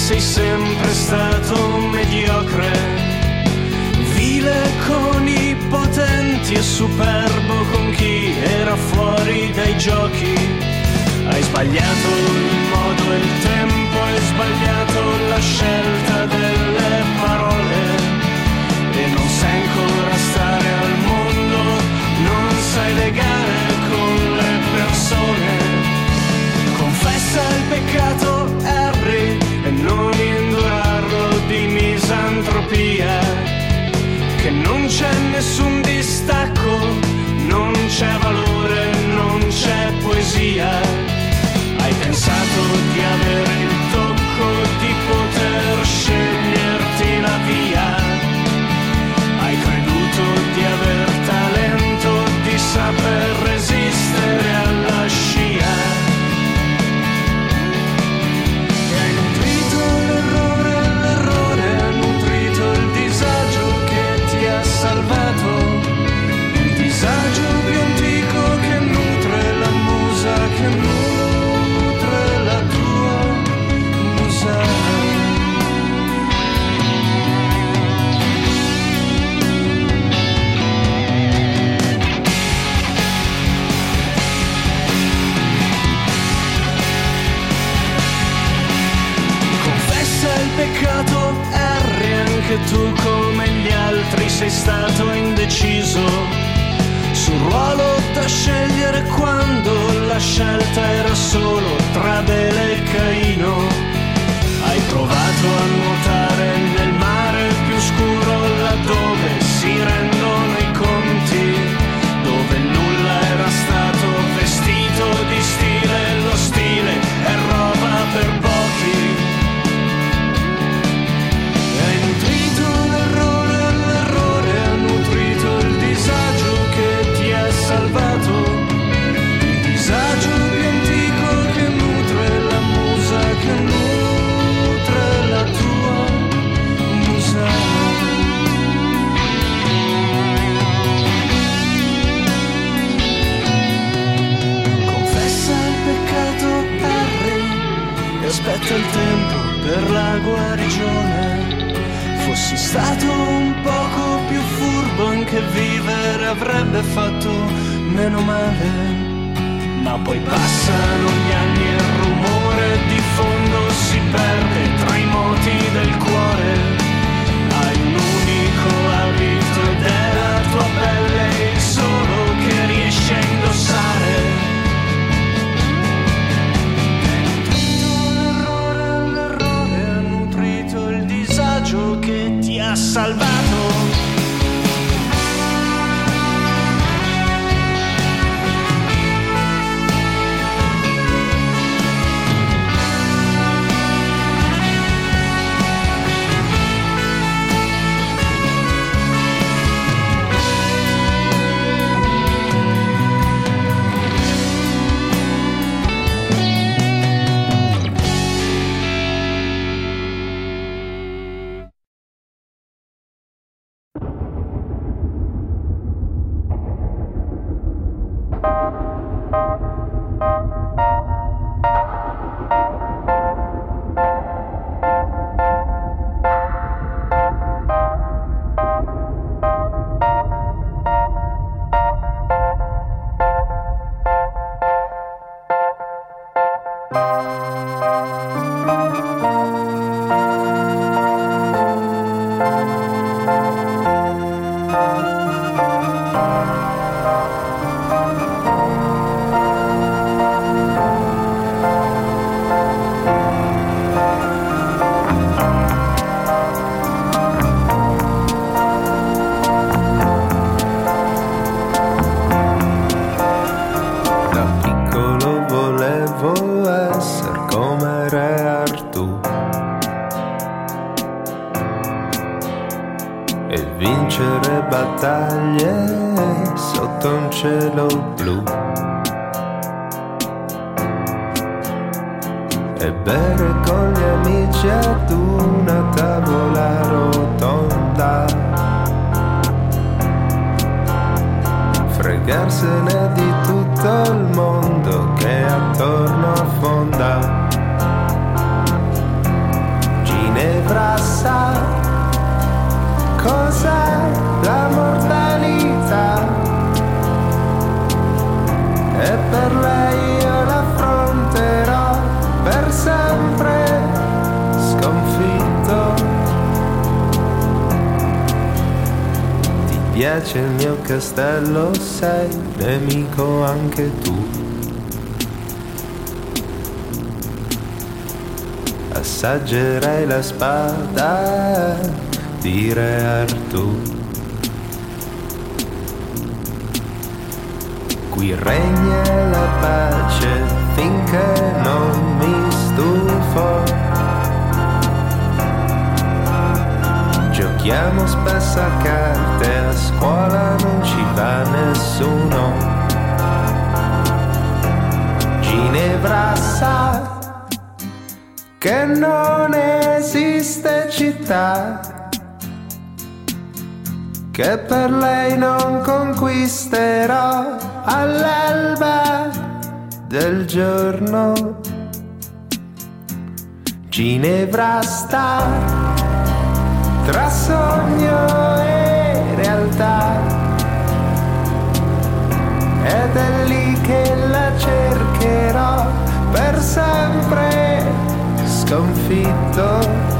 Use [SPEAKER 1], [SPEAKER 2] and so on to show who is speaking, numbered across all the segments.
[SPEAKER 1] Sei sempre stato mediocre. Vile con i potenti e superbo con chi era fuori dai giochi. Hai sbagliato il modo e il tempo, hai sbagliato la scelta delle non c'è nessun distacco, non c'è valore, anche tu come gli altri sei stato indeciso sul ruolo da scegliere quando la
[SPEAKER 2] piace il mio castello, sei nemico anche tu. Assaggerei la spada di Re Artù. Qui regna la pace finché non mi stufo Giochiamo spesso a carte, a scuola non ci va nessuno. Ginevra sa che non esiste città che per lei non conquisterò all'alba del giorno. Ginevra sta tra sogno e realtà. Ed è lì che la cercherò per sempre sconfitto.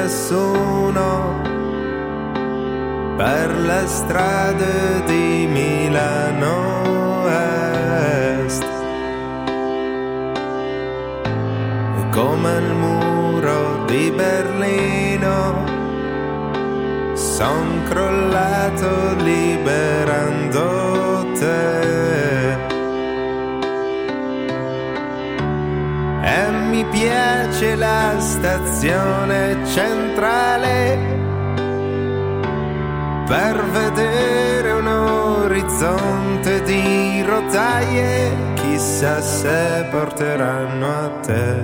[SPEAKER 2] Nessuno per le strade porteranno a te.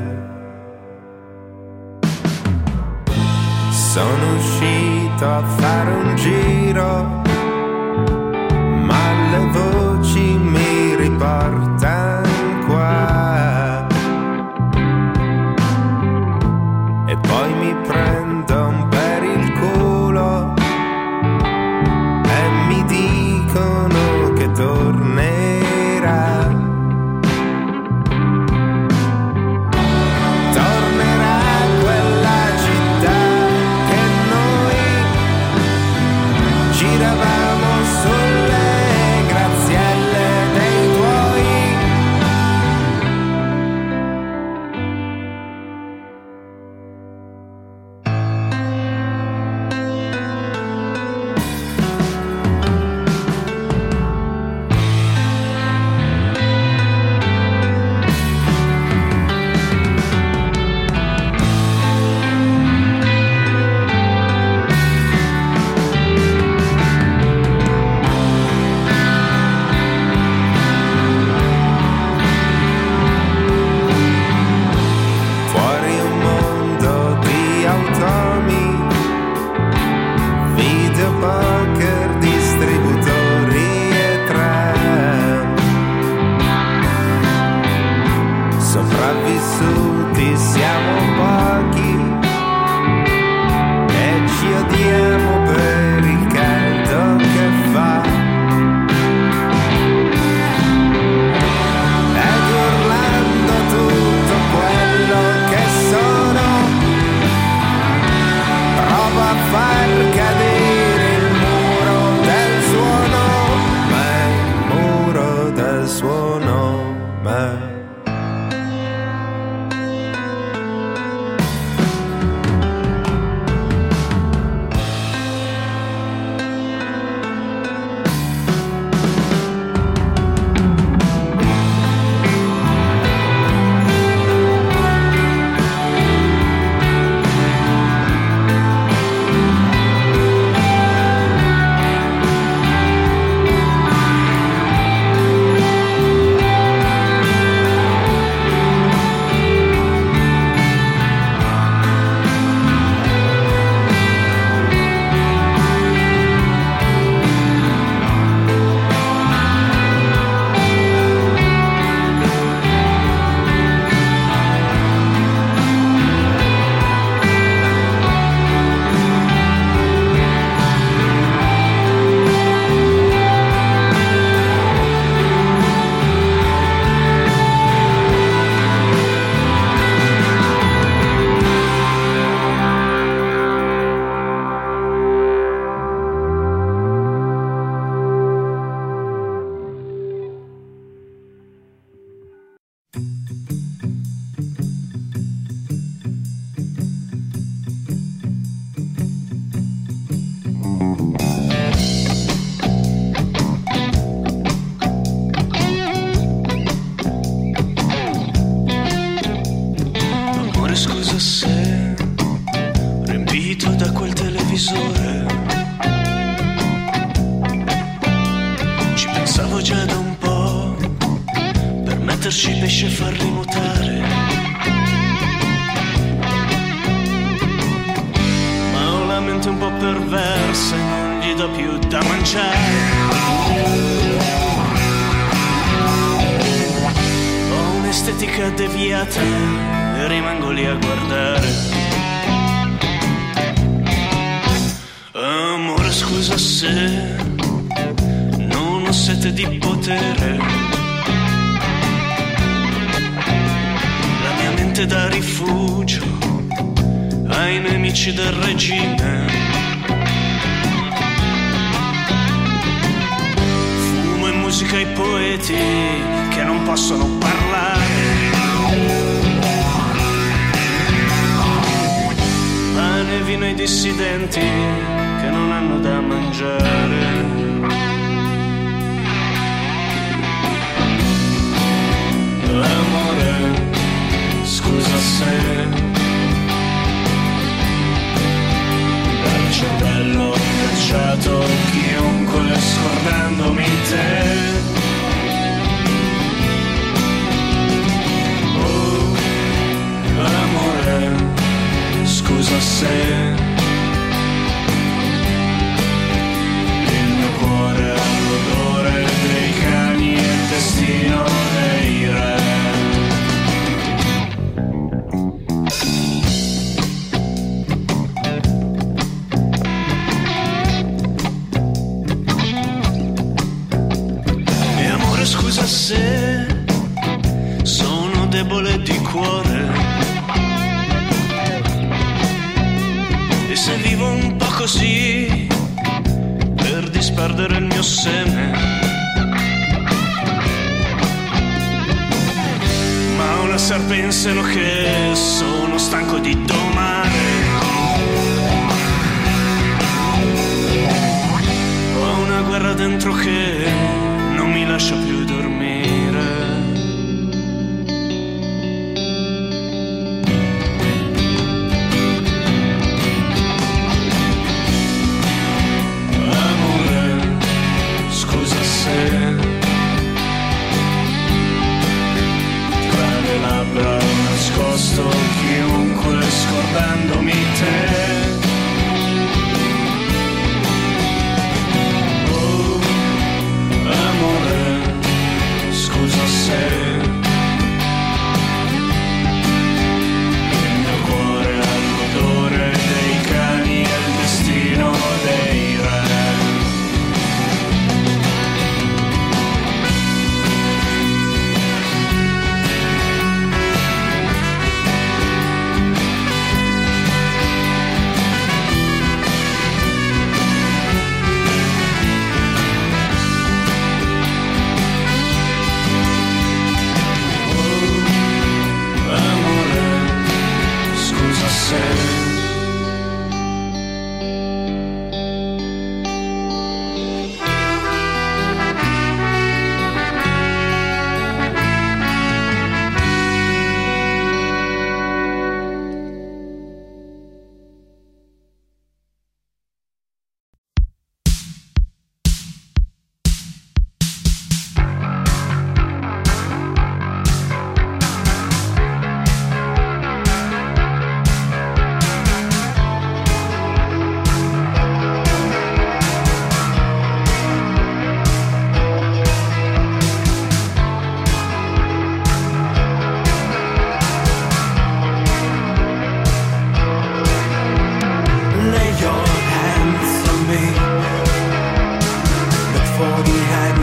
[SPEAKER 1] coltello ho cacciato chiunque scordandomi te. Oh amore, scusa se il mio cuore ha l'odore dei cani e il destino.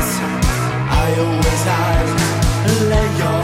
[SPEAKER 3] I always hide. lay your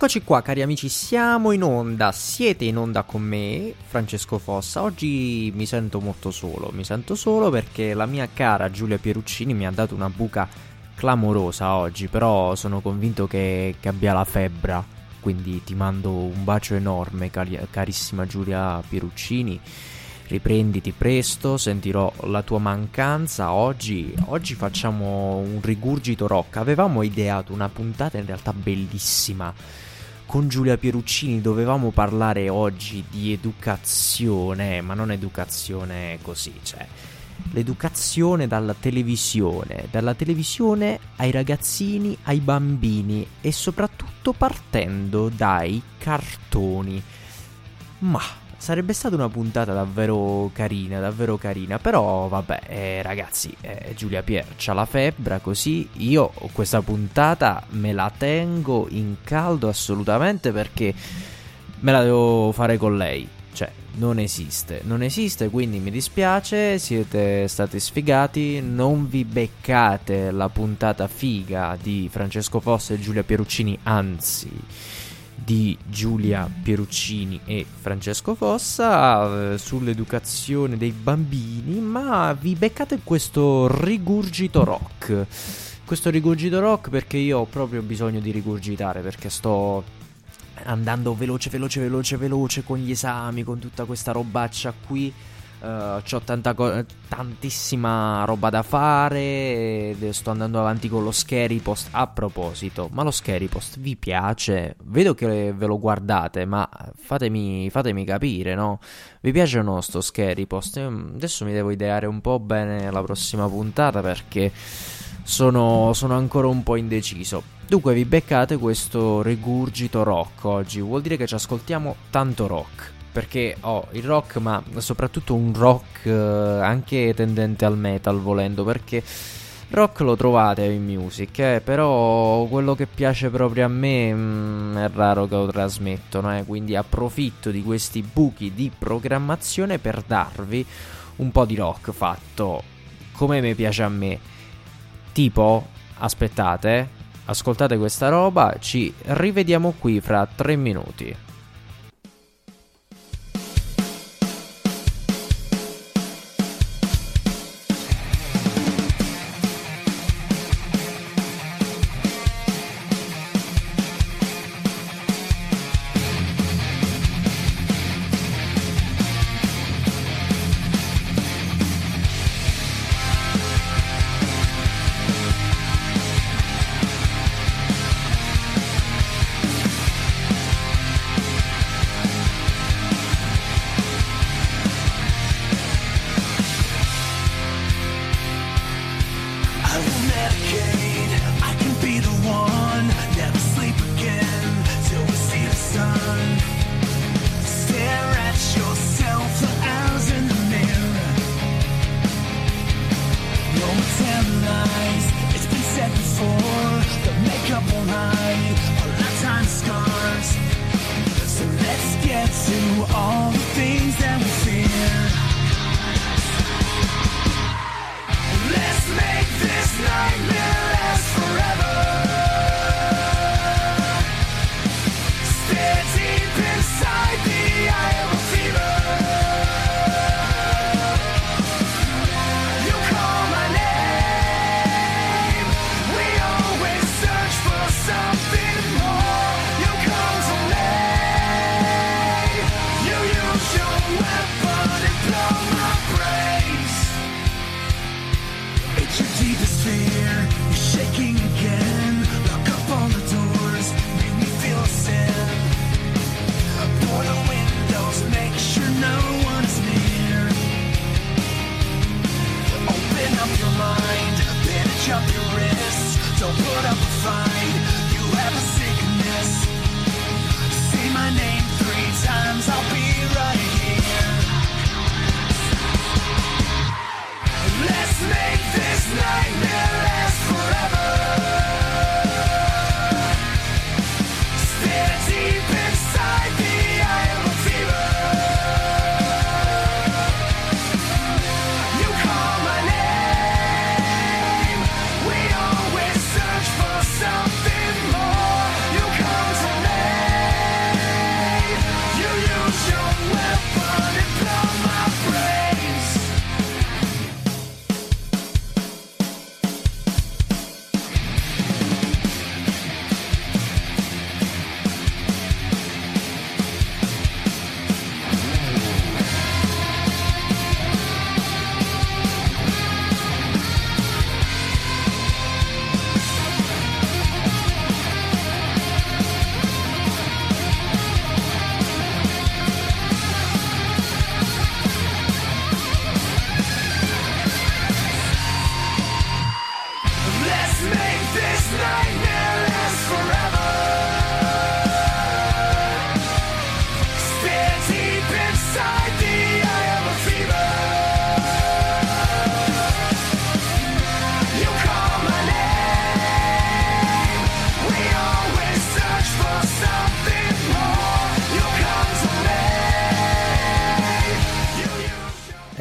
[SPEAKER 4] Eccoci qua cari amici, siamo in onda, siete in onda con me, Francesco Fossa. Oggi mi sento molto solo, mi sento solo perché la mia cara Giulia Pieruccini mi ha dato una buca clamorosa oggi, però sono convinto che, che abbia la febbre, quindi ti mando un bacio enorme cari- carissima Giulia Pieruccini. Riprenditi presto, sentirò la tua mancanza. Oggi, oggi facciamo un rigurgito rock. Avevamo ideato una puntata in realtà bellissima con Giulia Pieruccini dovevamo parlare oggi di educazione, ma non educazione così, cioè l'educazione dalla televisione, dalla televisione ai ragazzini, ai bambini e soprattutto partendo dai cartoni. Ma Sarebbe stata una puntata davvero carina, davvero carina. Però, vabbè, eh, ragazzi, eh, Giulia Pier c'ha la febbre, così io questa puntata me la tengo in caldo assolutamente perché me la devo fare con lei. Cioè, non esiste, non esiste, quindi mi dispiace, siete stati sfigati, non vi beccate la puntata figa di Francesco Fossa e Giulia Pieruccini, anzi di Giulia Pieruccini e Francesco Fossa eh, sull'educazione dei bambini, ma vi beccate questo rigurgito rock. Questo rigurgito rock perché io ho proprio bisogno di rigurgitare perché sto andando veloce, veloce, veloce, veloce con gli esami, con tutta questa robaccia qui Uh, ho tanta co- tantissima roba da fare. Sto andando avanti con lo scary post. A proposito, ma lo scary post vi piace? Vedo che ve lo guardate, ma fatemi, fatemi capire, no? Vi piace o no sto scary post? Adesso mi devo ideare un po' bene la prossima puntata perché sono, sono ancora un po' indeciso. Dunque, vi beccate questo rigurgito rock oggi. Vuol dire che ci ascoltiamo tanto rock perché ho oh, il rock, ma soprattutto un rock eh, anche tendente al metal, volendo, perché rock lo trovate in music, eh, però quello che piace proprio a me mh, mm, è raro che lo trasmettono, eh, quindi approfitto di questi buchi di programmazione per darvi un po' di rock fatto come mi piace a me. Tipo, aspettate, ascoltate questa roba, ci rivediamo qui fra tre minuti.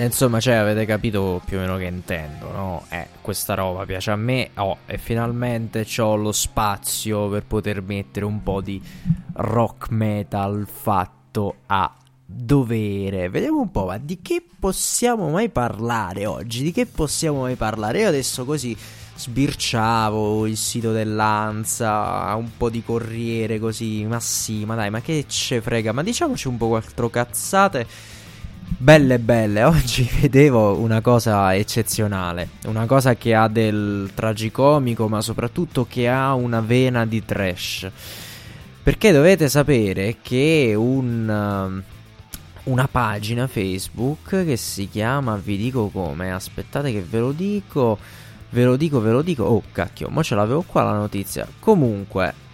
[SPEAKER 4] Insomma, cioè, avete capito più o meno che intendo, no? Eh, questa roba piace a me. Oh, e finalmente ho lo spazio per poter mettere un po' di rock metal fatto a dovere. Vediamo un po', ma di che possiamo mai parlare oggi? Di che possiamo mai parlare? Io adesso così sbirciavo il sito dell'Anza, un po' di Corriere così, ma sì, ma dai, ma che ce frega? Ma diciamoci un po' quattro cazzate Belle belle, oggi vedevo una cosa eccezionale, una cosa che ha del tragicomico ma soprattutto che ha una vena di trash. Perché dovete sapere che un, um, una pagina Facebook che si chiama, vi dico come, aspettate che ve lo dico, ve lo dico, ve lo dico, oh cacchio, ma ce l'avevo qua la notizia. Comunque,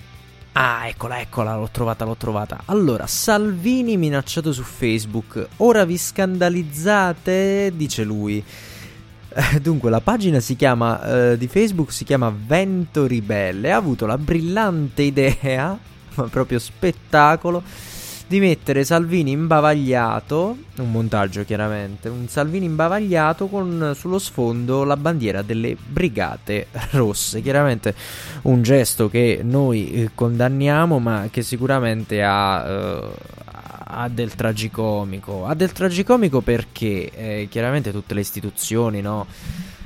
[SPEAKER 4] Ah, eccola, eccola, l'ho trovata, l'ho trovata. Allora, Salvini minacciato su Facebook. Ora vi scandalizzate, dice lui. Eh, dunque, la pagina chiama, eh, di Facebook si chiama Vento Ribelle. Ha avuto la brillante idea, ma proprio spettacolo di mettere Salvini imbavagliato, un montaggio chiaramente, un Salvini imbavagliato con sullo sfondo la bandiera delle Brigate Rosse, chiaramente un gesto che noi eh, condanniamo ma che sicuramente ha, eh, ha del tragicomico, ha del tragicomico perché eh, chiaramente tutte le istituzioni, no?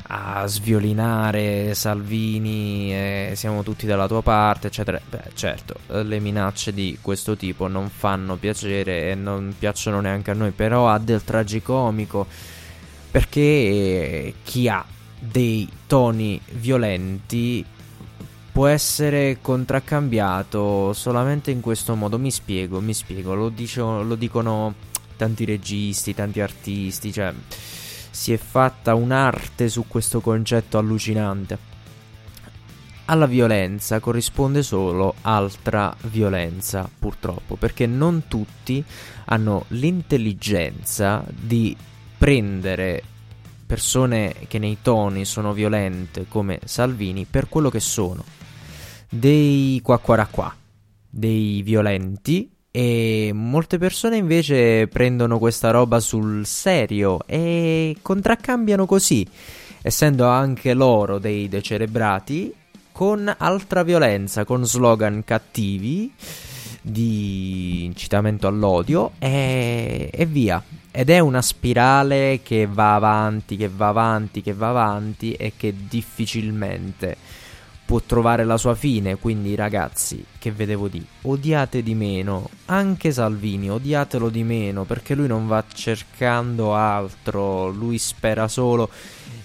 [SPEAKER 4] A sviolinare Salvini, eh, siamo tutti dalla tua parte, eccetera. Beh, certo, le minacce di questo tipo non fanno piacere e non piacciono neanche a noi, però ha del tragicomico perché chi ha dei toni violenti può essere contraccambiato solamente in questo modo. Mi spiego, mi spiego, lo, dicio, lo dicono tanti registi, tanti artisti, cioè si è fatta un'arte su questo concetto allucinante. Alla violenza corrisponde solo altra violenza, purtroppo, perché non tutti hanno l'intelligenza di prendere persone che nei toni sono violente come Salvini per quello che sono. Dei qua qua qua, dei violenti e molte persone invece prendono questa roba sul serio e contraccambiano così, essendo anche loro dei decerebrati, con altra violenza, con slogan cattivi di incitamento all'odio e, e via. Ed è una spirale che va avanti, che va avanti, che va avanti e che difficilmente può trovare la sua fine, quindi ragazzi, che vedevo di odiate di meno, anche Salvini, odiatelo di meno, perché lui non va cercando altro, lui spera solo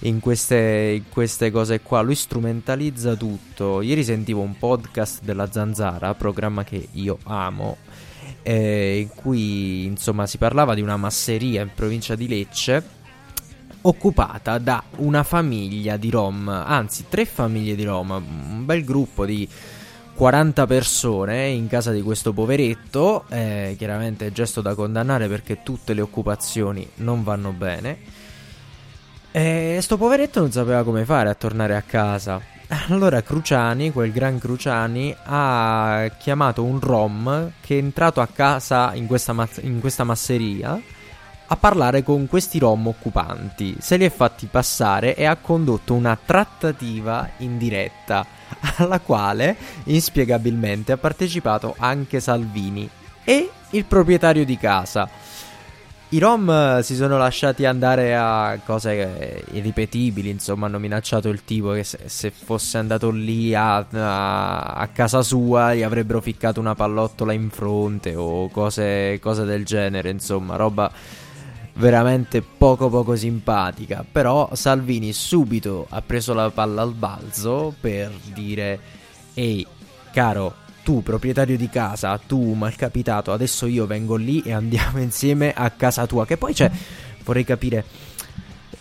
[SPEAKER 4] in queste, in queste cose qua, lui strumentalizza tutto. Ieri sentivo un podcast della Zanzara, programma che io amo, eh, in cui insomma si parlava di una masseria in provincia di Lecce occupata da una famiglia di Rom, anzi tre famiglie di Rom, un bel gruppo di 40 persone in casa di questo poveretto, eh, chiaramente gesto da condannare perché tutte le occupazioni non vanno bene. E sto poveretto non sapeva come fare a tornare a casa. Allora Cruciani, quel gran Cruciani, ha chiamato un Rom che è entrato a casa in questa, ma- in questa masseria a parlare con questi rom occupanti, se li è fatti passare e ha condotto una trattativa in diretta, alla quale inspiegabilmente ha partecipato anche Salvini e il proprietario di casa. I rom si sono lasciati andare a cose irripetibili, insomma hanno minacciato il tipo che se, se fosse andato lì a, a, a, casa sua gli avrebbero ficcato una pallottola in fronte o cose, cose del genere, insomma roba veramente poco poco simpatica. Però Salvini subito ha preso la palla al balzo per dire: Ehi, caro, tu proprietario di casa, tu malcapitato, adesso io vengo lì e andiamo insieme a casa tua. Che poi c'è, vorrei capire.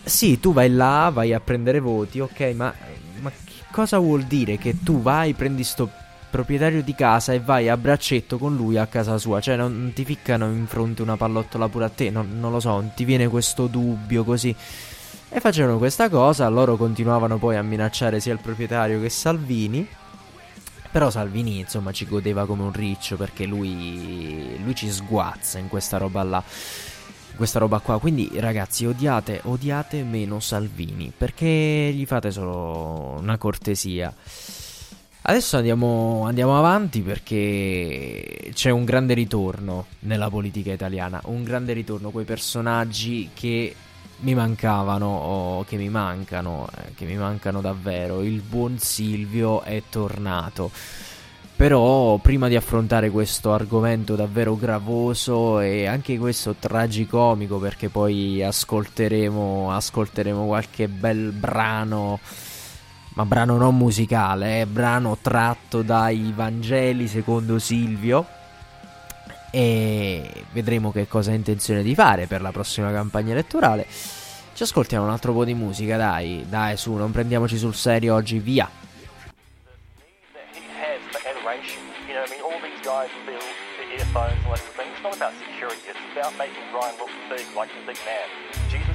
[SPEAKER 4] Sì, tu vai là, vai a prendere voti, ok, ma, ma cosa vuol dire che tu vai, prendi sto proprietario di casa e vai a braccetto con lui a casa sua. Cioè, non ti ficcano in fronte una pallottola pure a te. Non, non lo so, non ti viene questo dubbio così. E facevano questa cosa. Loro continuavano poi a minacciare sia il proprietario che Salvini. Però Salvini, insomma, ci godeva come un riccio perché lui, lui ci sguazza in questa roba là
[SPEAKER 3] questa roba qua. Quindi, ragazzi, odiate, odiate meno Salvini perché gli fate solo una cortesia. Adesso andiamo, andiamo, avanti perché c'è un grande ritorno nella politica italiana, un grande ritorno, quei personaggi che mi mancavano o che mi mancano, eh, che mi mancano davvero. Il buon Silvio è tornato. Però prima di affrontare questo argomento davvero gravoso e anche questo tragicomico perché poi ascolteremo, ascolteremo qualche bel brano ma brano non musicale, eh, brano tratto dai Vangeli secondo Silvio. E vedremo che cosa ha intenzione di fare per la prossima campagna elettorale. Ci ascoltiamo un altro po' di musica, dai, dai, su, non prendiamoci sul serio oggi, via.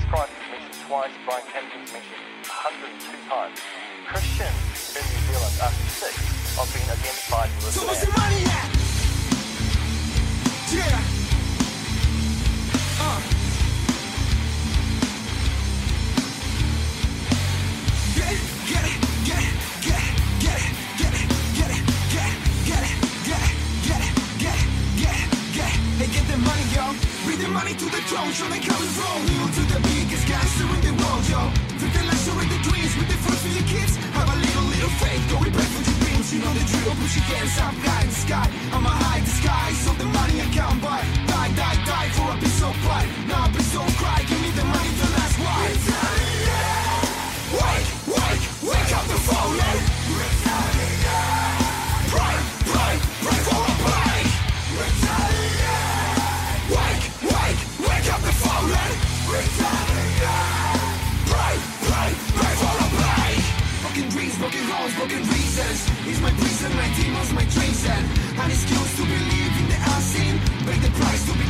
[SPEAKER 3] Christ is mentioned twice, Brian is mentioned 102 times. Christians in New Zealand are sick of being identified with so what's the money at? Yeah. Uh. Get it, get it, get it, get it, get it, get it, get it, get it, get it, get it, get it, get it, get it, get it. Hey, get the money, yo. Bring the money to the throne, show them coming from. You to the biggest gangster in the world, yo. Take the lesser with the the first for your kids. Have a little, little faith, go back for your dreams. You know the drill, push your hands up, high in the sky. I'ma hide the so the money I can't buy. Die, die, die for a piece of pride. Now please don't cry, give me the money, don't ask why. Wake, wake, wake up the fallen. Reasons. Is my prison, my demons, my dreams, and and the to believe in the unseen. Pay the price to be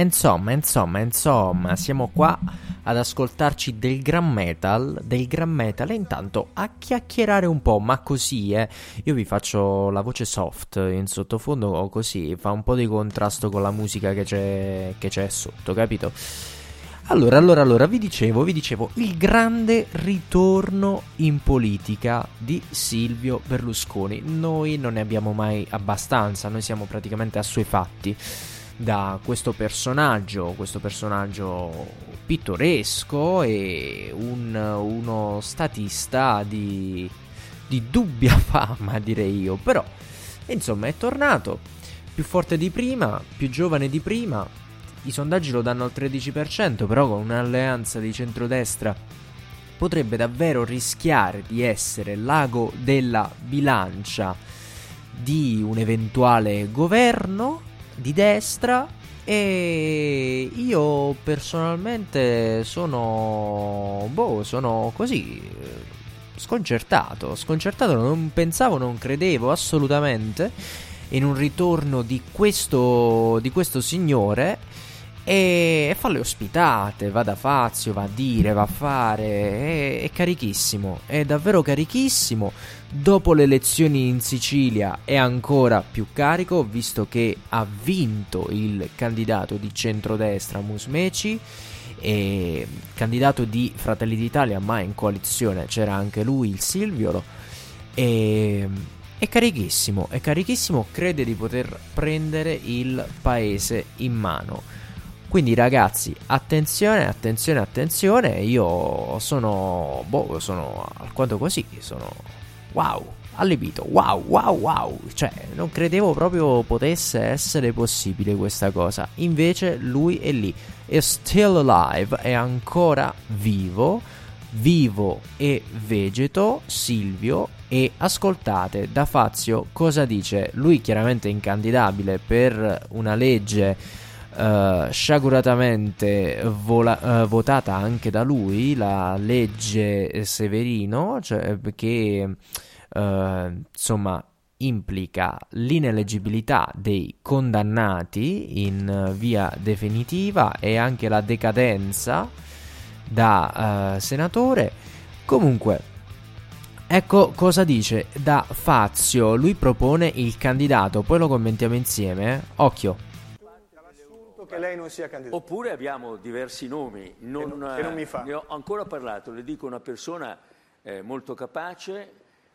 [SPEAKER 4] insomma, insomma, insomma, siamo qua ad ascoltarci del gran metal, del gran metal e intanto a chiacchierare un po', ma così, eh. Io vi faccio la voce soft in sottofondo così, fa un po' di contrasto con la musica che c'è, che c'è sotto, capito? Allora, allora, allora, vi dicevo, vi dicevo, il grande ritorno in politica di Silvio Berlusconi. Noi non ne abbiamo mai abbastanza, noi siamo praticamente assuefatti da questo personaggio, questo personaggio pittoresco e un, uno statista di, di dubbia fama, direi io. Però, insomma, è tornato. Più forte di prima, più giovane di prima. I sondaggi lo danno al 13%, però con un'alleanza di centrodestra potrebbe davvero rischiare di essere l'ago della bilancia di un eventuale governo di destra e io personalmente sono boh, sono così sconcertato, sconcertato, non pensavo, non credevo assolutamente in un ritorno di questo di questo signore e fa le ospitate, va da Fazio, va a dire, va a fare, è, è, carichissimo, è davvero carichissimo. Dopo le elezioni in Sicilia è ancora più carico, visto che ha vinto il candidato di centrodestra Musmeci, e candidato di Fratelli d'Italia, ma in coalizione c'era anche lui, il Silviolo, e... È carichissimo, è carichissimo, crede di poter prendere il paese in mano. Quindi ragazzi, attenzione, attenzione, attenzione, io sono, boh, sono alquanto così, sono wow, allibito, wow, wow, wow, cioè non credevo proprio potesse essere possibile questa cosa, invece lui è lì, è still alive, è ancora vivo, vivo e vegeto, Silvio, e ascoltate da Fazio cosa dice, lui chiaramente è incandidabile per una legge Uh, sciaguratamente vola- uh, votata anche da lui la legge Severino, cioè, che uh, insomma implica l'ineleggibilità dei condannati in via definitiva e anche la decadenza da senatore. Comunque, ecco cosa dice da Fazio. Lui propone il candidato, poi lo commentiamo insieme. Occhio
[SPEAKER 5] che lei non sia candidato.
[SPEAKER 6] Oppure abbiamo diversi nomi. Non,
[SPEAKER 5] non, non mi fa.
[SPEAKER 6] Ne ho ancora parlato, le dico una persona eh, molto capace,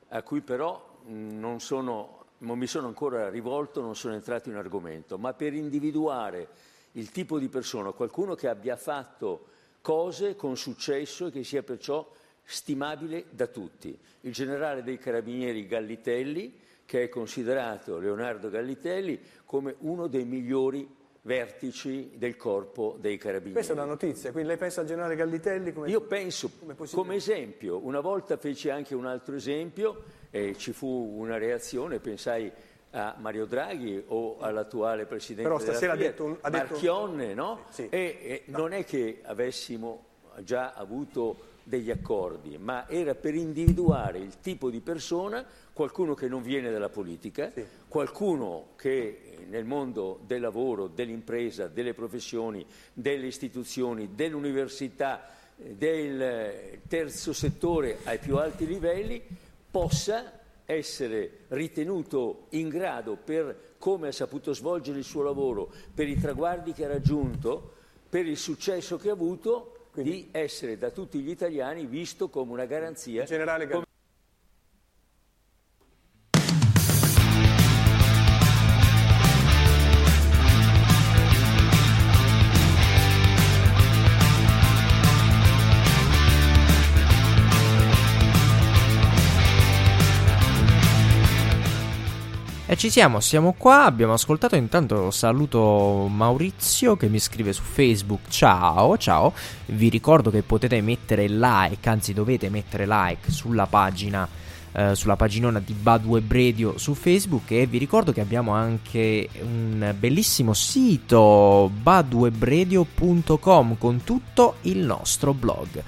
[SPEAKER 6] a cui però non, sono, non mi sono ancora rivolto, non sono entrato in argomento, ma per individuare il tipo di persona, qualcuno che abbia fatto cose con successo e che sia perciò stimabile da tutti. Il generale dei carabinieri Gallitelli, che è considerato Leonardo Gallitelli come uno dei migliori vertici del corpo dei carabinieri.
[SPEAKER 5] Questa è una notizia, quindi lei pensa al generale Gallitelli come
[SPEAKER 6] Io penso come, come esempio, una volta feci anche un altro esempio e ci fu una reazione, pensai a Mario Draghi o all'attuale presidente
[SPEAKER 5] Però stasera Fiat, ha detto,
[SPEAKER 6] ha detto... Marchionne, no?
[SPEAKER 5] Sì.
[SPEAKER 6] E, e no. non è che avessimo già avuto degli accordi, ma era per individuare il tipo di persona, qualcuno che non viene dalla politica, sì. qualcuno che nel mondo del lavoro, dell'impresa, delle professioni, delle istituzioni, dell'università, eh, del terzo settore ai più alti livelli, possa essere ritenuto in grado per come ha saputo svolgere il suo lavoro, per i traguardi che ha raggiunto, per il successo che ha avuto, Quindi, di essere da tutti gli italiani visto come una garanzia. Come
[SPEAKER 4] E ci siamo, siamo qua, abbiamo ascoltato, intanto saluto Maurizio che mi scrive su Facebook, ciao, ciao, vi ricordo che potete mettere like, anzi dovete mettere like sulla pagina, eh, sulla paginona di Bad Web su Facebook e vi ricordo che abbiamo anche un bellissimo sito badwebradio.com con tutto il nostro blog.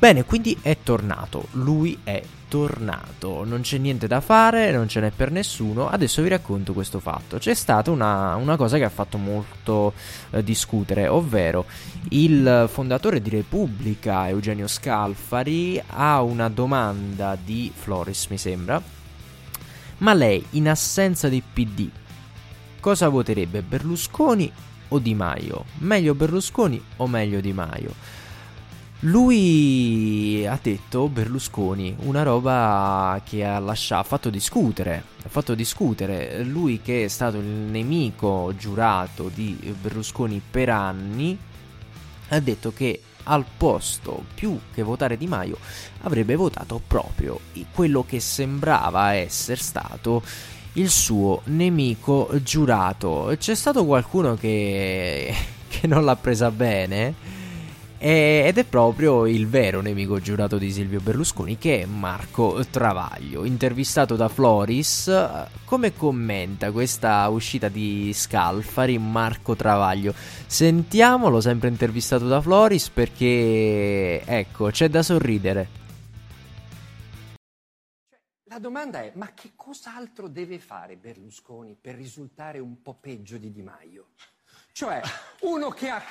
[SPEAKER 4] Bene, quindi è tornato, lui è tornato, non c'è niente da fare, non ce n'è per nessuno, adesso vi racconto questo fatto. C'è stata una, una cosa che ha fatto molto eh, discutere, ovvero il fondatore di Repubblica, Eugenio Scalfari, ha una domanda di Floris, mi sembra, ma lei, in assenza di PD, cosa voterebbe, Berlusconi o Di Maio? Meglio Berlusconi o meglio Di Maio? Lui ha detto Berlusconi una roba che ha, lasciato, ha fatto discutere. Ha fatto discutere. Lui che è stato il nemico giurato di Berlusconi per anni ha detto che al posto più che votare Di Maio avrebbe votato proprio quello che sembrava essere stato il suo nemico giurato. C'è stato qualcuno che, che non l'ha presa bene ed è proprio il vero nemico giurato di Silvio Berlusconi che è Marco Travaglio. Intervistato da Floris, come commenta questa uscita di Scalfari Marco Travaglio? Sentiamolo, sempre intervistato da Floris perché ecco, c'è da sorridere.
[SPEAKER 7] La domanda è, ma che cos'altro deve fare Berlusconi per risultare un po' peggio di Di Maio? Cioè, uno che ha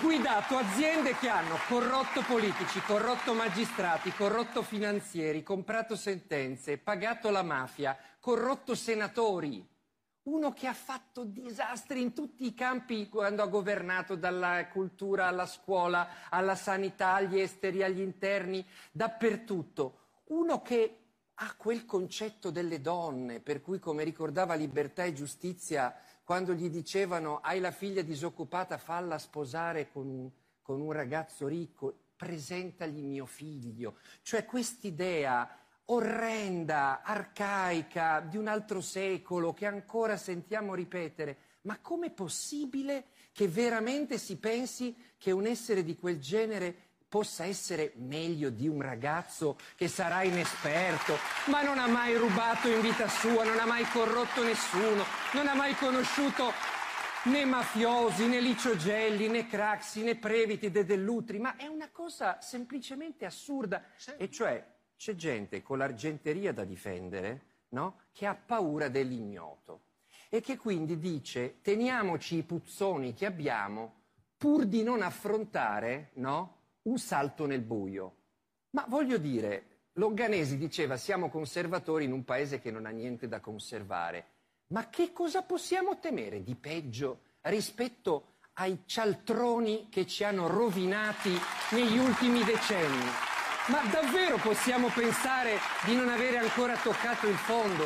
[SPEAKER 7] guidato aziende che hanno corrotto politici, corrotto magistrati, corrotto finanzieri, comprato sentenze, pagato la mafia, corrotto senatori. Uno che ha fatto disastri in tutti i campi quando ha governato, dalla cultura alla scuola, alla sanità, agli esteri, agli interni, dappertutto. Uno che ha quel concetto delle donne, per cui, come ricordava Libertà e Giustizia, quando gli dicevano hai la figlia disoccupata, falla sposare con, con un ragazzo ricco, presentagli mio figlio. Cioè quest'idea orrenda, arcaica, di un altro secolo, che ancora sentiamo ripetere. Ma com'è possibile che veramente si pensi che un essere di quel genere possa essere meglio di un ragazzo che sarà inesperto, ma non ha mai rubato in vita sua, non ha mai corrotto nessuno, non ha mai conosciuto né mafiosi, né liciogelli, né craxi, né previti, né dell'utri, ma è una cosa semplicemente assurda. E cioè c'è gente con l'argenteria da difendere, no? Che ha paura dell'ignoto e che quindi dice teniamoci i puzzoni che abbiamo pur di non affrontare, no? Un salto nel buio. Ma voglio dire, Longanesi diceva siamo conservatori in un paese che non ha niente da conservare. Ma che cosa possiamo temere di peggio rispetto ai cialtroni che ci hanno rovinati negli ultimi decenni? Ma davvero possiamo pensare di non avere ancora toccato il fondo?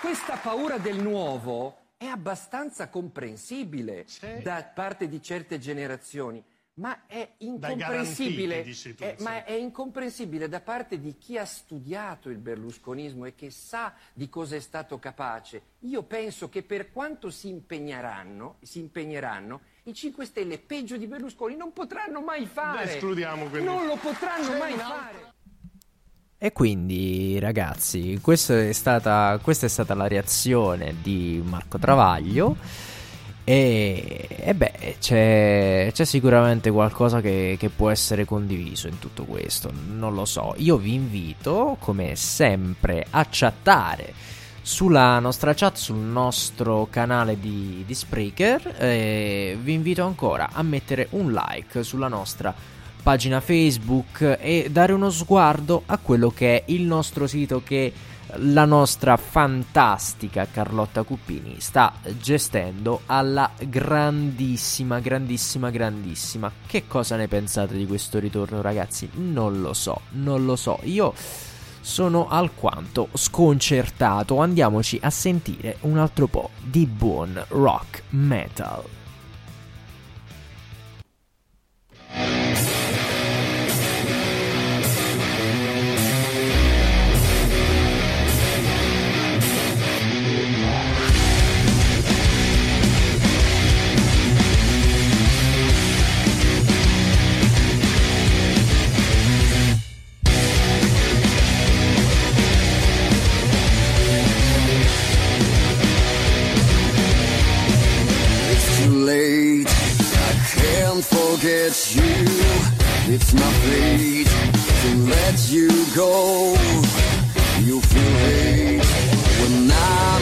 [SPEAKER 7] Questa paura del nuovo è abbastanza comprensibile da parte di certe generazioni. Ma è incomprensibile, è, ma è incomprensibile da parte di chi ha studiato il berlusconismo e che sa di cosa è stato capace. Io penso che per quanto si impegneranno, si impegneranno i 5 Stelle peggio di Berlusconi non potranno mai fare.
[SPEAKER 8] escludiamo quindi.
[SPEAKER 7] Non lo potranno C'è mai fare.
[SPEAKER 4] E quindi ragazzi, è stata, questa è stata la reazione di Marco Travaglio. E, e beh, c'è, c'è, sicuramente qualcosa che, che, può essere condiviso in tutto questo. Non lo so. Io vi invito, come sempre, a chattare sulla nostra chat, sul nostro canale di, di Spreaker. E vi invito ancora a mettere un like sulla nostra pagina Facebook e dare uno sguardo a quello che è il nostro sito che la nostra fantastica Carlotta Cuppini sta gestendo alla grandissima, grandissima, grandissima. Che cosa ne pensate di questo ritorno, ragazzi? Non lo so, non lo so. Io sono alquanto sconcertato. Andiamoci a sentire un altro po' di buon rock metal.
[SPEAKER 9] Forget you.
[SPEAKER 8] It's my fate to let you go. You feel hate when I.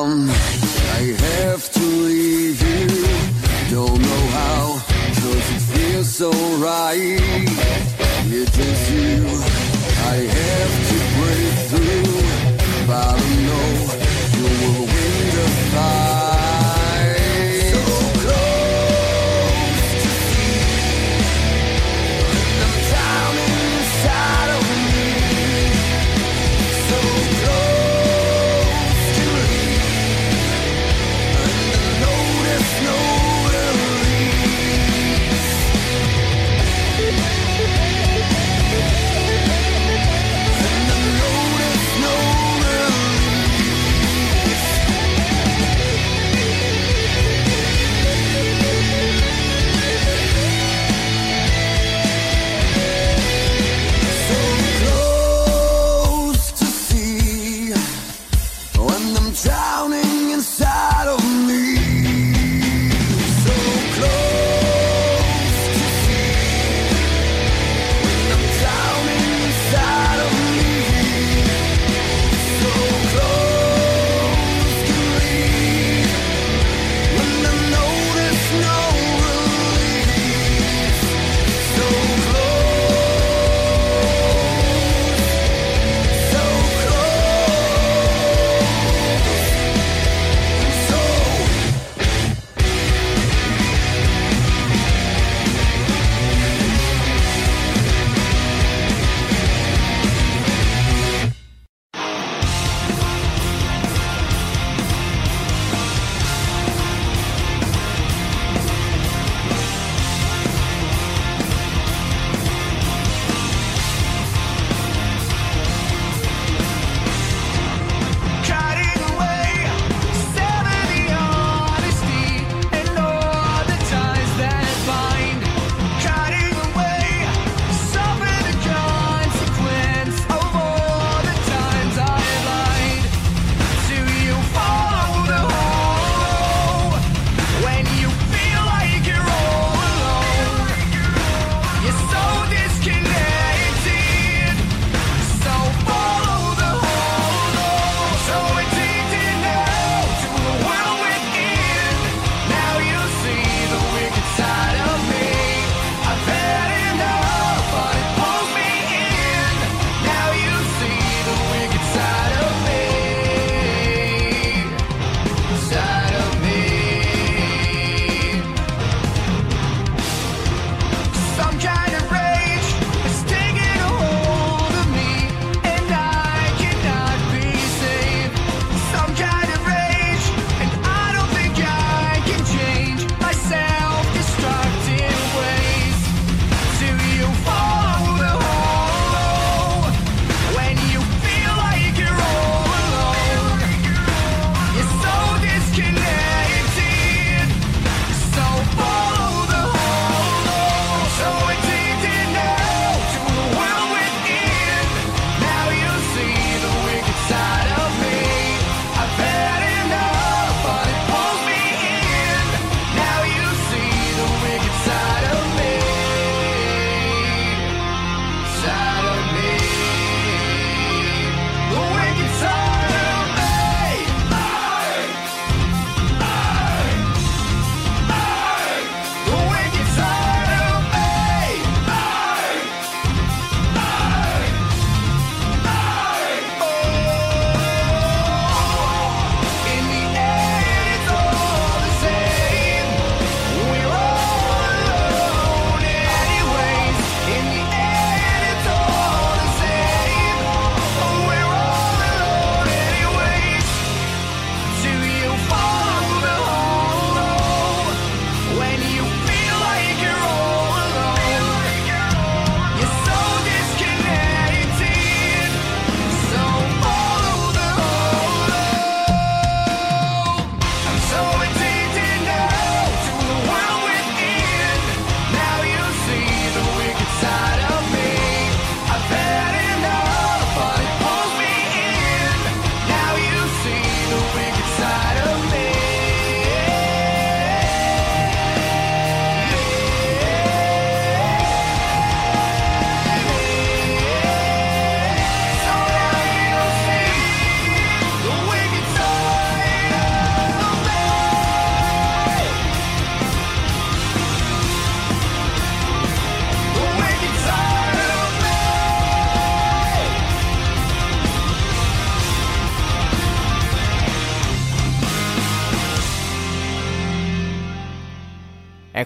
[SPEAKER 8] on. I have to leave you. Don't know how, cause it feels so right. It is you. I have to break through. But I know, you will win the fight.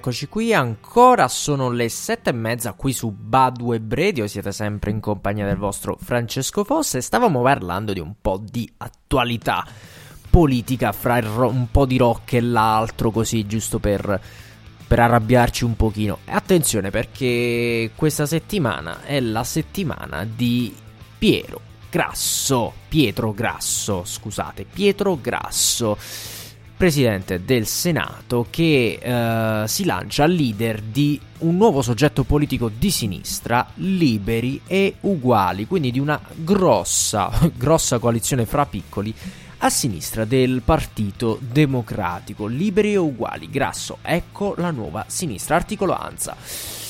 [SPEAKER 4] Eccoci qui ancora, sono le sette e mezza qui su Badweb Radio, siete sempre in compagnia del vostro Francesco Fosse e stavamo parlando di un po' di attualità politica fra ro- un po' di rock e l'altro così giusto per, per arrabbiarci un pochino. E attenzione perché questa settimana è la settimana di Piero Grasso, Pietro Grasso, scusate, Pietro Grasso presidente del Senato che eh, si lancia leader di un nuovo soggetto politico di sinistra, liberi e uguali, quindi di una grossa, grossa coalizione fra piccoli a sinistra del Partito Democratico, liberi e uguali, grasso, ecco la nuova sinistra, articolo ANSA.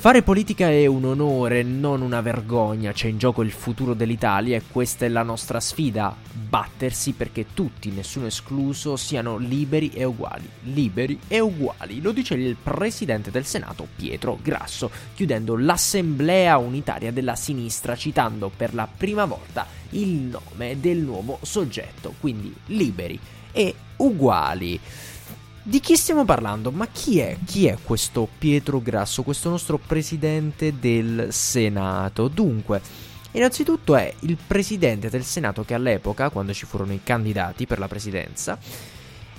[SPEAKER 4] Fare politica è un onore, non una vergogna, c'è in gioco il futuro dell'Italia e questa è la nostra sfida, battersi perché tutti, nessuno escluso, siano liberi e uguali. Liberi e uguali, lo dice il presidente del Senato Pietro Grasso, chiudendo l'assemblea unitaria della sinistra citando per la prima volta il nome del nuovo soggetto, quindi liberi e uguali. Di chi stiamo parlando? Ma chi è? Chi è questo Pietro Grasso, questo nostro presidente del Senato? Dunque, innanzitutto è il presidente del Senato che all'epoca, quando ci furono i candidati per la presidenza,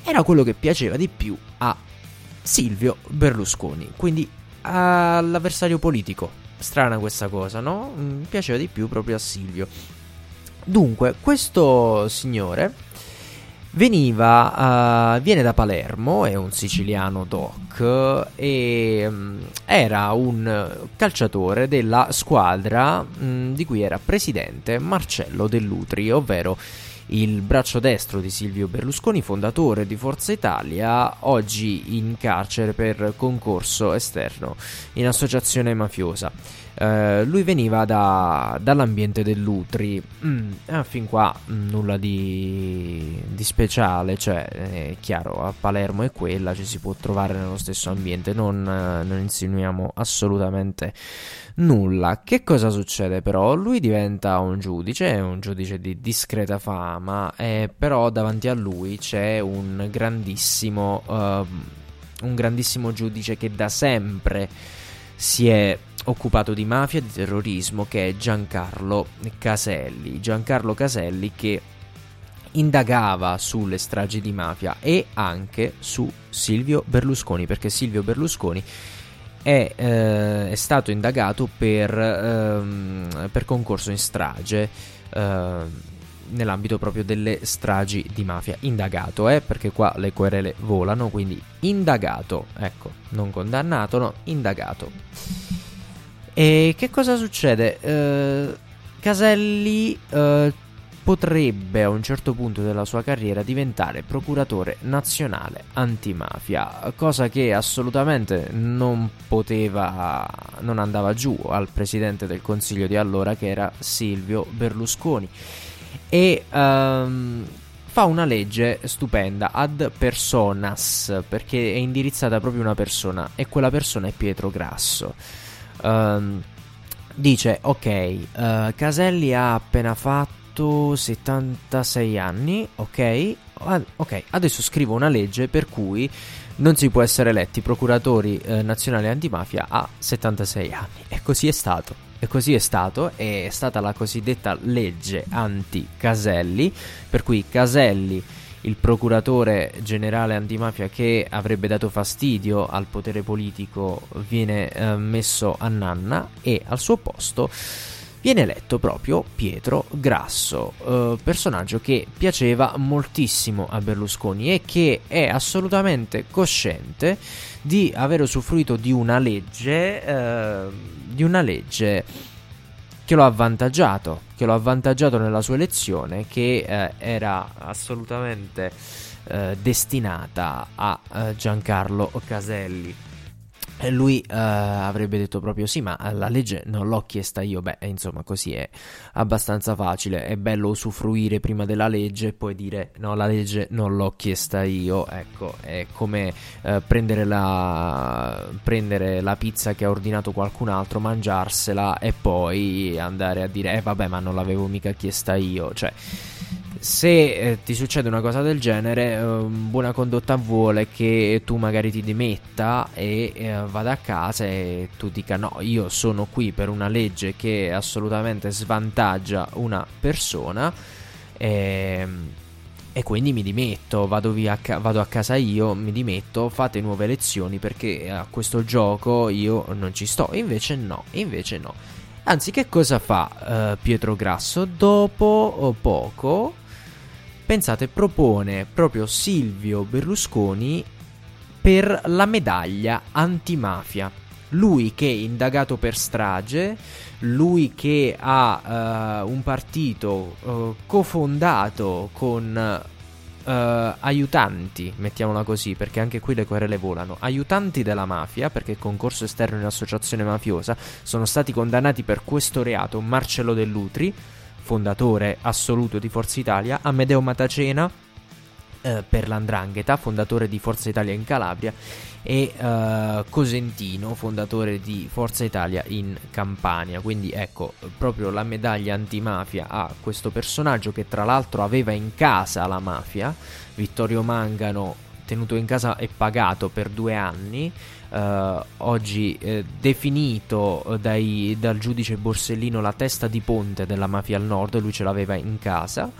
[SPEAKER 4] era quello che piaceva di più a Silvio Berlusconi, quindi all'avversario politico. Strana questa cosa, no? Mm, Piaceva di più proprio a Silvio. Dunque, questo signore Veniva, uh, viene da Palermo, è un siciliano doc e um, era un calciatore della squadra um, di cui era presidente Marcello Dell'Utri, ovvero il braccio destro di Silvio Berlusconi, fondatore di Forza Italia, oggi in carcere per concorso esterno in associazione mafiosa. Uh, lui veniva da, dall'ambiente dell'Utri, mm, eh, fin qua mm, nulla di, di, speciale, cioè è chiaro, a Palermo è quella, ci si può trovare nello stesso ambiente, non, uh, non insinuiamo assolutamente nulla. Che cosa succede però? Lui diventa un giudice, un giudice di discreta fama, eh, però davanti a lui c'è un grandissimo, uh, un grandissimo giudice che da sempre si è occupato di mafia e di terrorismo che è Giancarlo Caselli. Giancarlo Caselli che indagava sulle stragi di mafia e anche su Silvio Berlusconi, perché Silvio Berlusconi è, eh, è stato indagato per, ehm, per, concorso in strage. Eh, nell'ambito proprio delle stragi di mafia. Indagato, eh, perché qua le querele volano, quindi indagato, ecco, non condannato, no, indagato. E che cosa succede? Eh, Caselli eh, potrebbe a un certo punto della sua carriera diventare procuratore nazionale antimafia, cosa che assolutamente non poteva, non andava giù al presidente del consiglio di allora che era Silvio Berlusconi e um, fa una legge stupenda ad personas perché è indirizzata proprio una persona e quella persona è Pietro Grasso. Um, dice ok, uh, Caselli ha appena fatto 76 anni, ok? ok, adesso scrivo una legge per cui non si può essere eletti procuratori eh, nazionali antimafia a 76 anni e così è stato. E così è stato, è stata la cosiddetta legge anti-Caselli, per cui Caselli, il procuratore generale antimafia che avrebbe dato fastidio al potere politico, viene eh, messo a nanna e al suo posto viene eletto proprio Pietro Grasso, eh, personaggio che piaceva moltissimo a Berlusconi e che è assolutamente cosciente di aver usufruito di una legge, eh, di una legge che lo ha avvantaggiato, che lo ha avvantaggiato nella sua elezione, che eh, era assolutamente eh, destinata a eh, Giancarlo Caselli. Lui uh, avrebbe detto proprio sì, ma la legge non l'ho chiesta io. Beh, insomma, così è abbastanza facile. È bello usufruire prima della legge e poi dire no, la legge non l'ho chiesta io. Ecco, è come uh, prendere, la, prendere la pizza che ha ordinato qualcun altro, mangiarsela e poi andare a dire eh vabbè, ma non l'avevo mica chiesta io. Cioè se eh, ti succede una cosa del genere, eh, buona condotta vuole che tu magari ti dimetta e eh, vada a casa e tu dica no, io sono qui per una legge che assolutamente svantaggia una persona ehm, e quindi mi dimetto, vado, via vado a casa io, mi dimetto, fate nuove elezioni perché a questo gioco io non ci sto. E invece no, e invece no. Anzi, che cosa fa eh, Pietro Grasso? Dopo poco, pensate, propone proprio Silvio Berlusconi per la medaglia antimafia. Lui che è indagato per strage, lui che ha uh, un partito uh, cofondato con uh, aiutanti, mettiamola così, perché anche qui le querele volano, aiutanti della mafia, perché concorso esterno in associazione mafiosa, sono stati condannati per questo reato Marcello Dell'Utri, fondatore assoluto di Forza Italia, Amedeo Matacena, eh, per l'Andrangheta, fondatore di Forza Italia in Calabria, e uh, Cosentino, fondatore di Forza Italia in Campania. Quindi ecco, proprio la medaglia antimafia a questo personaggio che tra l'altro aveva in casa la mafia, Vittorio Mangano, tenuto in casa e pagato per due anni. Uh, oggi eh, definito dai, dal giudice Borsellino la testa di ponte della mafia al nord, lui ce l'aveva in casa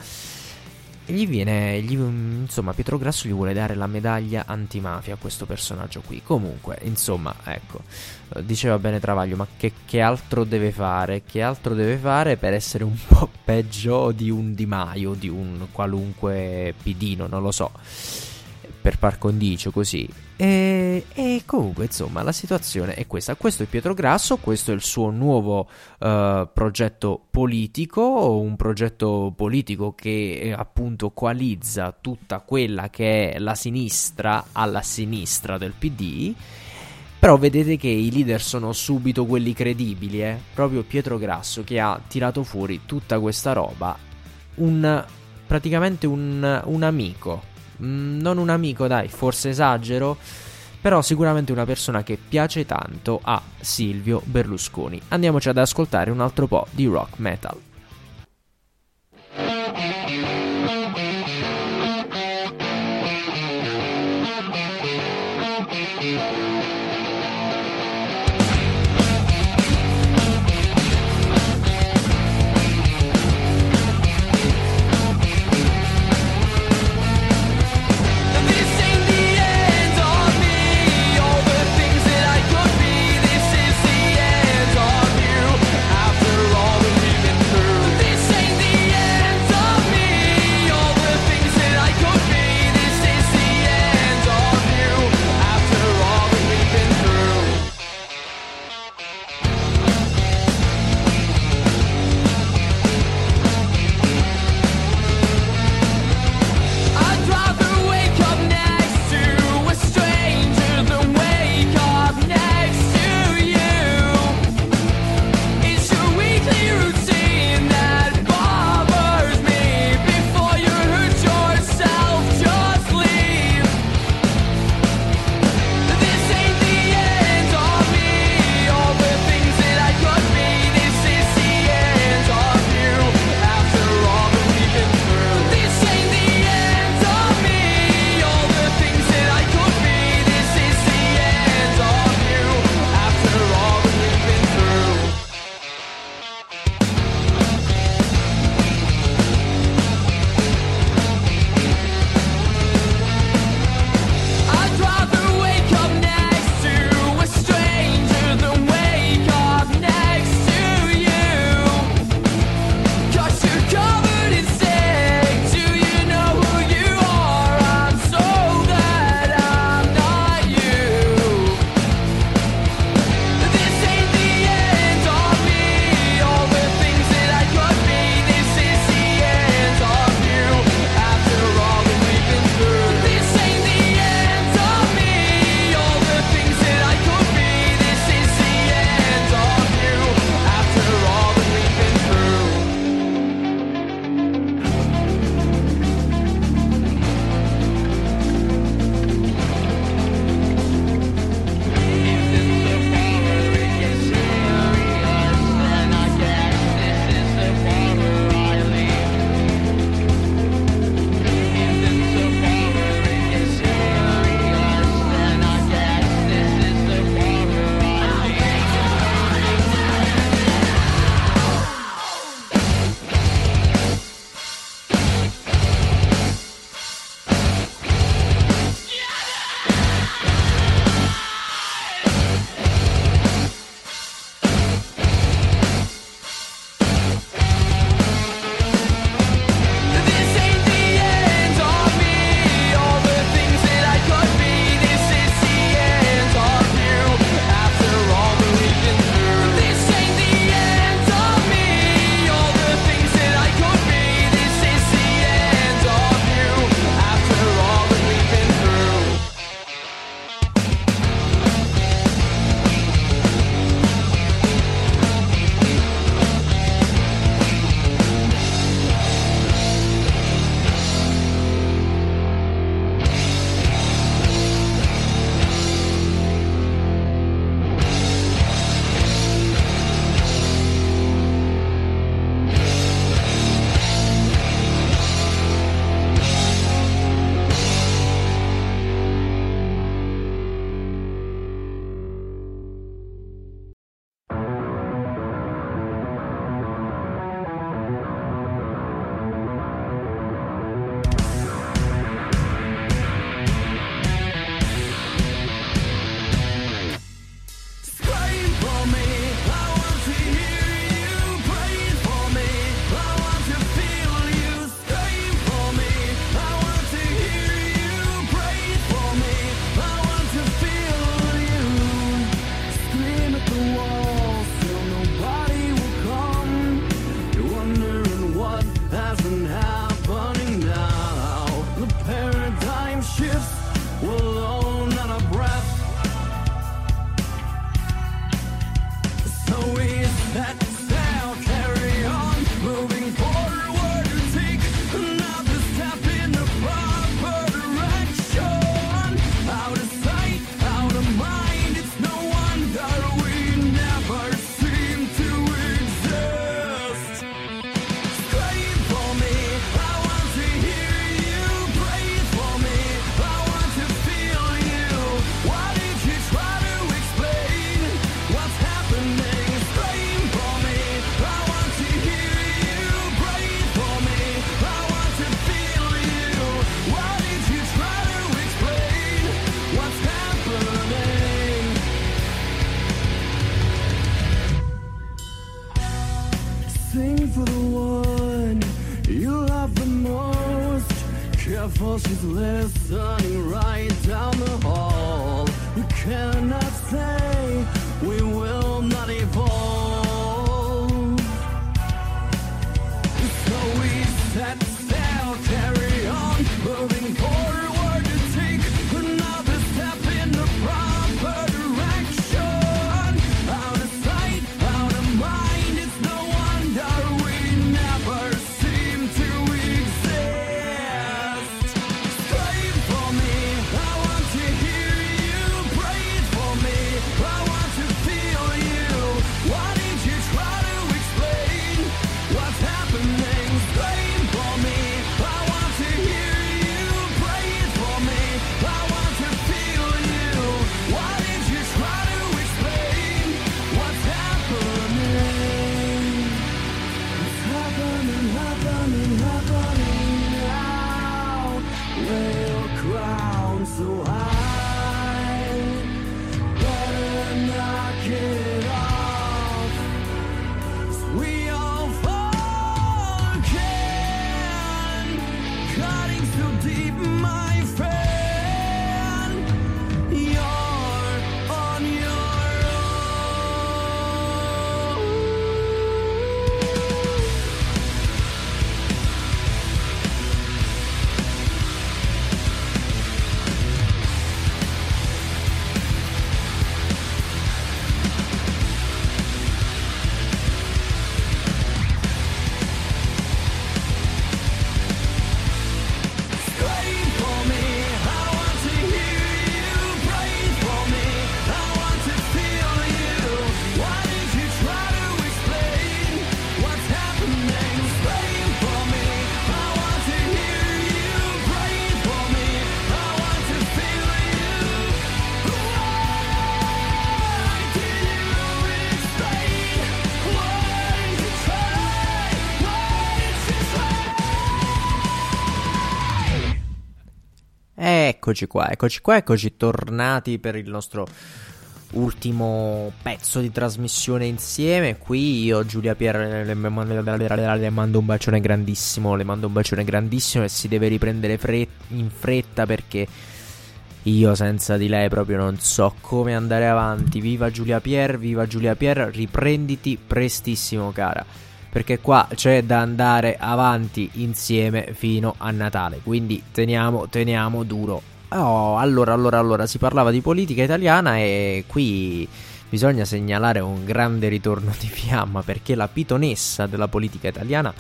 [SPEAKER 4] gli viene, gli, insomma, Pietro Grasso gli vuole dare la medaglia antimafia a questo personaggio qui. Comunque, insomma, ecco, eh, diceva bene Travaglio, ma che, che, altro deve fare? Che altro deve fare per essere un po' peggio di un Di Maio, di un qualunque pidino, non lo so per par condicio così. E, e, comunque, insomma, la situazione è questa. Questo è Pietro Grasso, questo è il suo nuovo uh, progetto politico, un progetto politico che eh, appunto coalizza tutta quella che è la sinistra alla sinistra del PD. Però vedete che i leader sono subito quelli credibili, eh? Proprio Pietro Grasso che ha tirato fuori tutta questa roba. Un praticamente un, un amico Mm, non un amico, dai, forse esagero, però sicuramente una persona che piace tanto a Silvio Berlusconi. Andiamoci ad ascoltare un altro po' di rock metal. Eccoci qua, eccoci qua, eccoci tornati per il nostro ultimo pezzo di trasmissione insieme. Qui io, Giulia Pierre, le, mando un bacione grandissimo, le mando un bacione grandissimo e si deve riprendere in fretta perché io senza di lei proprio non so come andare avanti. Viva Giulia Pierre, viva Giulia Pierre, riprenditi prestissimo cara. Perché qua c'è da andare avanti insieme fino a Natale. Quindi teniamo, teniamo duro. Oh, allora, allora, allora, si parlava di politica italiana e qui bisogna segnalare un grande ritorno di fiamma perché la pitonessa della politica italiana,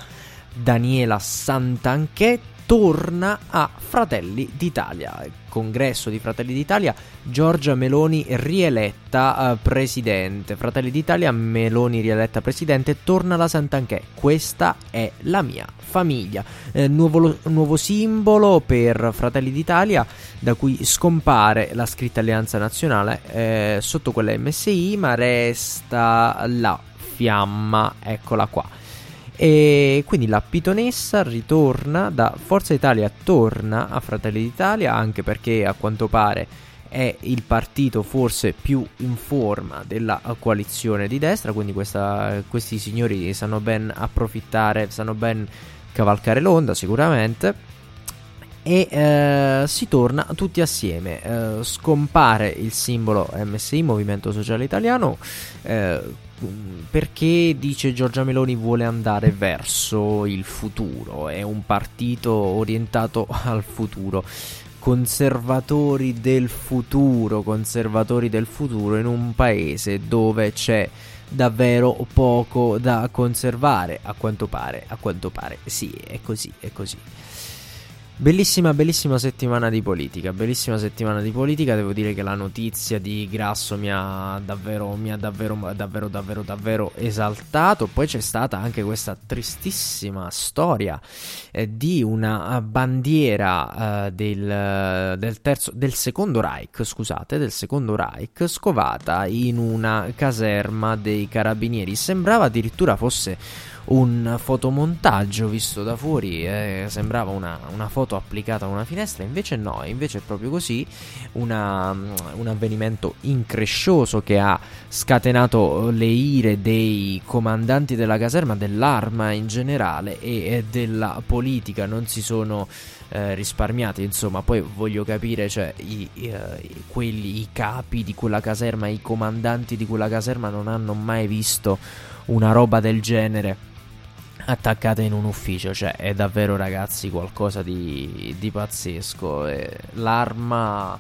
[SPEAKER 4] Daniela Santanchè, torna a Fratelli d'Italia. Congresso di Fratelli d'Italia, Giorgia Meloni rieletta eh, presidente. Fratelli d'Italia, Meloni rieletta presidente, torna la Santanchè. Questa è la mia famiglia. Eh, nuovo, nuovo simbolo per Fratelli d'Italia, da cui scompare la scritta Alleanza Nazionale eh, sotto quella MSI, ma resta la fiamma, eccola qua. E quindi la pitonessa ritorna da Forza Italia, torna a Fratelli d'Italia, anche perché a quanto pare è il partito forse più in forma della coalizione di destra, quindi questa- questi signori sanno ben approfittare, sanno ben cavalcare l'onda sicuramente. E eh, si torna tutti assieme. Eh, scompare il simbolo MSI, Movimento Sociale Italiano. eh, perché dice Giorgia Meloni vuole andare verso il futuro, è un partito orientato al futuro. Conservatori del futuro, conservatori del futuro in un paese dove c'è davvero poco da conservare, a quanto pare, a quanto pare. Sì, è così, è così. Bellissima, bellissima settimana di politica, bellissima settimana di politica, devo dire che la notizia di Grasso mi ha davvero, mi ha davvero, davvero, davvero, davvero esaltato, poi c'è stata anche questa tristissima storia eh, di una bandiera eh, del, del, terzo, del secondo Reich, scusate, del secondo Reich, scovata in una caserma dei carabinieri, sembrava addirittura fosse un fotomontaggio visto da fuori, eh, sembrava una, una, foto applicata a una finestra, invece no, invece è proprio così, una, un avvenimento increscioso che ha scatenato le ire dei comandanti della caserma, dell'arma in generale e, della politica, non si sono... Eh, risparmiati. Insomma, poi voglio capire, cioè, i, i, quelli, i capi di quella caserma, i comandanti di quella caserma non hanno mai visto una roba del genere attaccata in un ufficio, cioè è davvero ragazzi qualcosa di, di pazzesco. L'arma,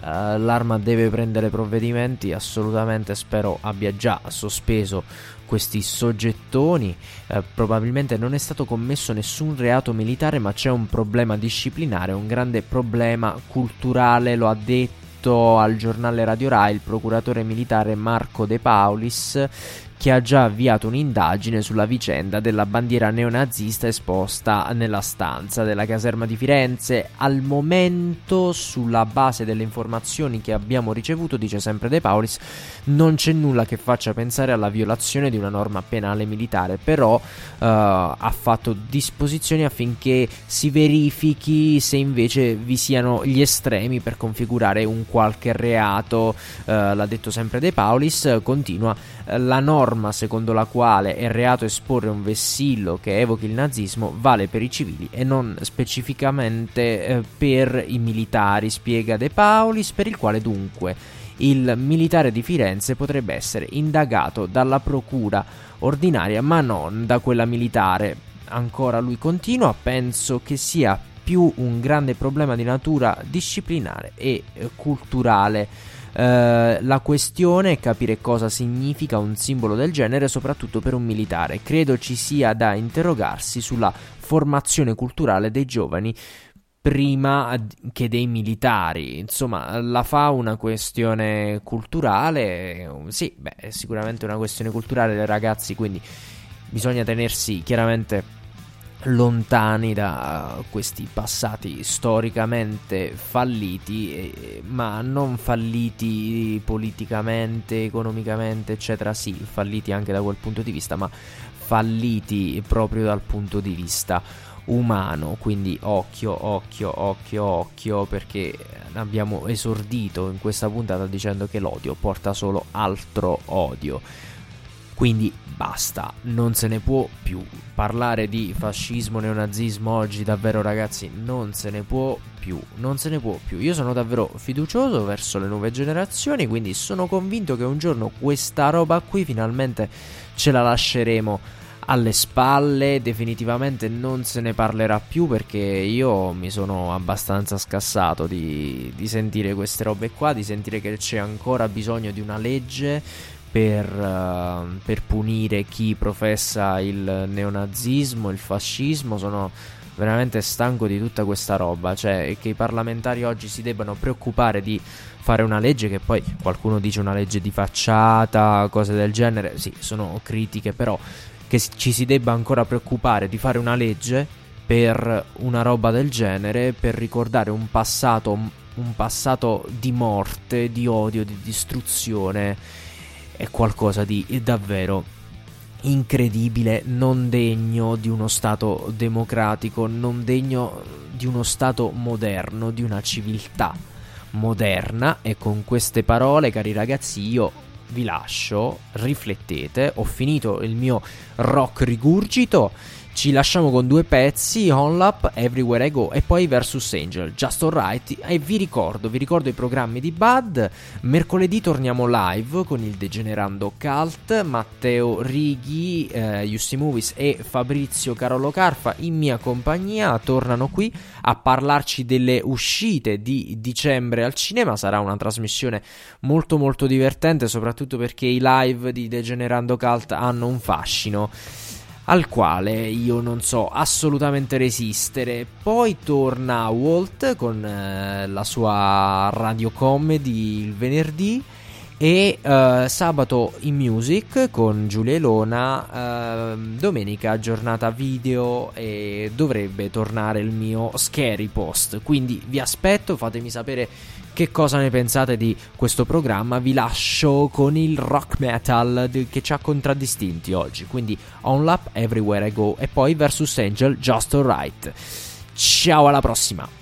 [SPEAKER 4] eh, l'arma deve prendere provvedimenti, assolutamente spero abbia già sospeso questi soggettoni. Eh, probabilmente non è stato commesso nessun reato militare, ma c'è un problema disciplinare, un grande problema culturale, lo ha detto al giornale Radio Rai il procuratore militare Marco De Paulis che ha già avviato un'indagine sulla vicenda della bandiera neonazista esposta nella stanza della caserma di Firenze. Al momento, sulla base delle informazioni che abbiamo ricevuto, dice sempre De Paulis, non c'è nulla che faccia pensare alla violazione di una norma penale militare, però uh, ha fatto disposizioni affinché si verifichi se invece vi siano gli estremi per configurare un qualche reato, uh, l'ha detto sempre De Paulis, continua la norma secondo la quale è reato esporre un vessillo che evochi il nazismo vale per i civili e non specificamente eh, per i militari, spiega De Paulis, per il quale dunque il militare di Firenze potrebbe essere indagato dalla procura ordinaria ma non da quella militare. Ancora lui continua, penso che sia più un grande problema di natura disciplinare e eh, culturale eh, la questione è capire cosa significa un simbolo del genere, soprattutto per un militare. Credo ci sia da interrogarsi sulla formazione culturale dei giovani prima che dei militari. Insomma, la fa una questione culturale. Sì, beh, è sicuramente una questione culturale dei ragazzi, quindi bisogna tenersi chiaramente lontani da questi passati storicamente falliti, ma non falliti politicamente, economicamente, eccetera, sì, falliti anche da quel punto di vista, ma falliti proprio dal punto di vista umano, quindi occhio, occhio, occhio, occhio, perché abbiamo esordito in questa puntata dicendo che l'odio porta solo altro odio. Quindi basta, non se ne può più. Parlare di fascismo, neonazismo oggi davvero ragazzi non se ne può più, non se ne può più. Io sono davvero fiducioso verso le nuove generazioni, quindi sono convinto che un giorno questa roba qui finalmente ce la lasceremo alle spalle, definitivamente non se ne parlerà più perché io mi sono abbastanza scassato di, di sentire queste robe qua, di sentire che c'è ancora bisogno di una legge per, uh, per, punire chi professa il neonazismo, il fascismo. Sono veramente stanco di tutta questa roba. Cioè, che i parlamentari oggi si debbano preoccupare di fare una legge che poi qualcuno dice una legge di facciata, cose del genere. Sì, sono critiche, però che ci si debba ancora preoccupare di fare una legge per una roba del genere, per ricordare un passato, un passato di morte, di odio, di distruzione è qualcosa di davvero incredibile, non degno di uno Stato democratico, non degno di uno Stato moderno, di una civiltà moderna. E con queste parole, cari ragazzi, io vi lascio, riflettete, ho finito il mio rock rigurgito. Ci lasciamo con due pezzi, Onlap, Everywhere I Go e poi Versus Angel, Just Alright. E vi ricordo, vi ricordo i programmi di Bud. Mercoledì torniamo live con il Degenerando Cult, Matteo Righi, eh, Movies e Fabrizio Carolo Carfa in mia compagnia tornano qui a parlarci delle uscite di dicembre al cinema. Sarà una trasmissione molto molto divertente, soprattutto perché i live di Degenerando Cult hanno un fascino al quale io non so assolutamente resistere. Poi torna Walt con eh, la sua radio comedy il venerdì. E eh, sabato in music con Giulia Elona, ehm, domenica giornata video e dovrebbe tornare il mio scary post. Quindi vi aspetto, fatemi sapere che cosa ne pensate di questo programma. Vi lascio con il rock metal che ci ha contraddistinti oggi. Quindi On Lap Everywhere I Go e poi Versus Angel Just Alright. Ciao alla prossima!